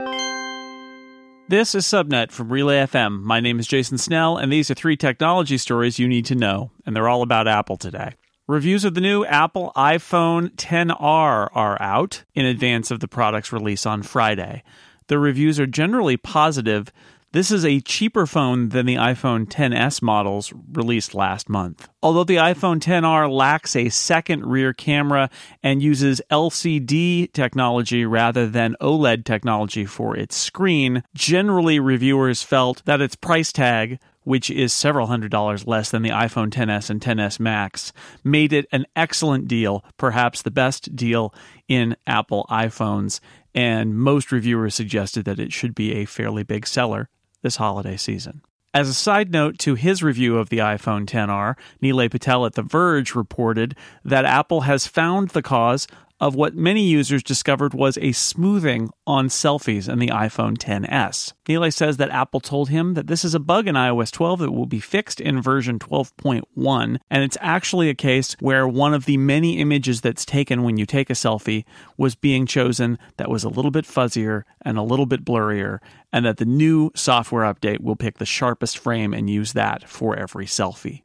This is Subnet from Relay FM. My name is Jason Snell, and these are three technology stories you need to know, and they're all about Apple today. Reviews of the new Apple iPhone 10R are out in advance of the product's release on Friday. The reviews are generally positive, this is a cheaper phone than the iPhone 10s models released last month. Although the iPhone 10R lacks a second rear camera and uses LCD technology rather than OLED technology for its screen, generally reviewers felt that its price tag which is several hundred dollars less than the iPhone 10s and 10s Max, made it an excellent deal, perhaps the best deal in Apple iPhones, and most reviewers suggested that it should be a fairly big seller this holiday season. As a side note to his review of the iPhone 10R, Nilay Patel at The Verge reported that Apple has found the cause of what many users discovered was a smoothing on selfies in the iPhone 10s. Nilay says that Apple told him that this is a bug in iOS 12 that will be fixed in version 12.1, and it's actually a case where one of the many images that's taken when you take a selfie was being chosen that was a little bit fuzzier and a little bit blurrier, and that the new software update will pick the sharpest frame and use that for every selfie.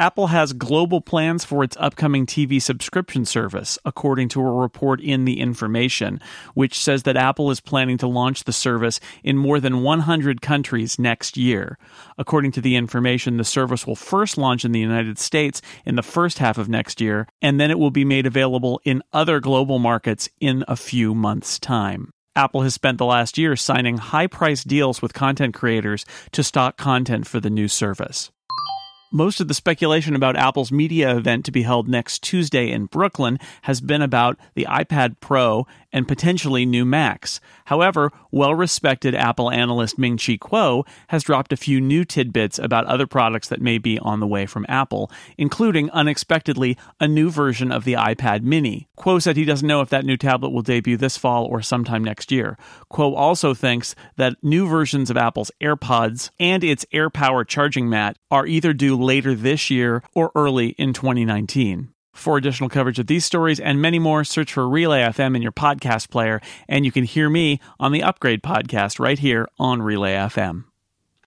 Apple has global plans for its upcoming TV subscription service, according to a report in The Information, which says that Apple is planning to launch the service in more than 100 countries next year. According to The Information, the service will first launch in the United States in the first half of next year, and then it will be made available in other global markets in a few months' time. Apple has spent the last year signing high price deals with content creators to stock content for the new service. Most of the speculation about Apple's media event to be held next Tuesday in Brooklyn has been about the iPad Pro and potentially new Macs. However, well respected Apple analyst Ming Chi Kuo has dropped a few new tidbits about other products that may be on the way from Apple, including unexpectedly a new version of the iPad mini. Kuo said he doesn't know if that new tablet will debut this fall or sometime next year. Kuo also thinks that new versions of Apple's AirPods and its AirPower charging mat are either due later this year or early in 2019. For additional coverage of these stories and many more, search for Relay FM in your podcast player, and you can hear me on the Upgrade podcast right here on Relay FM.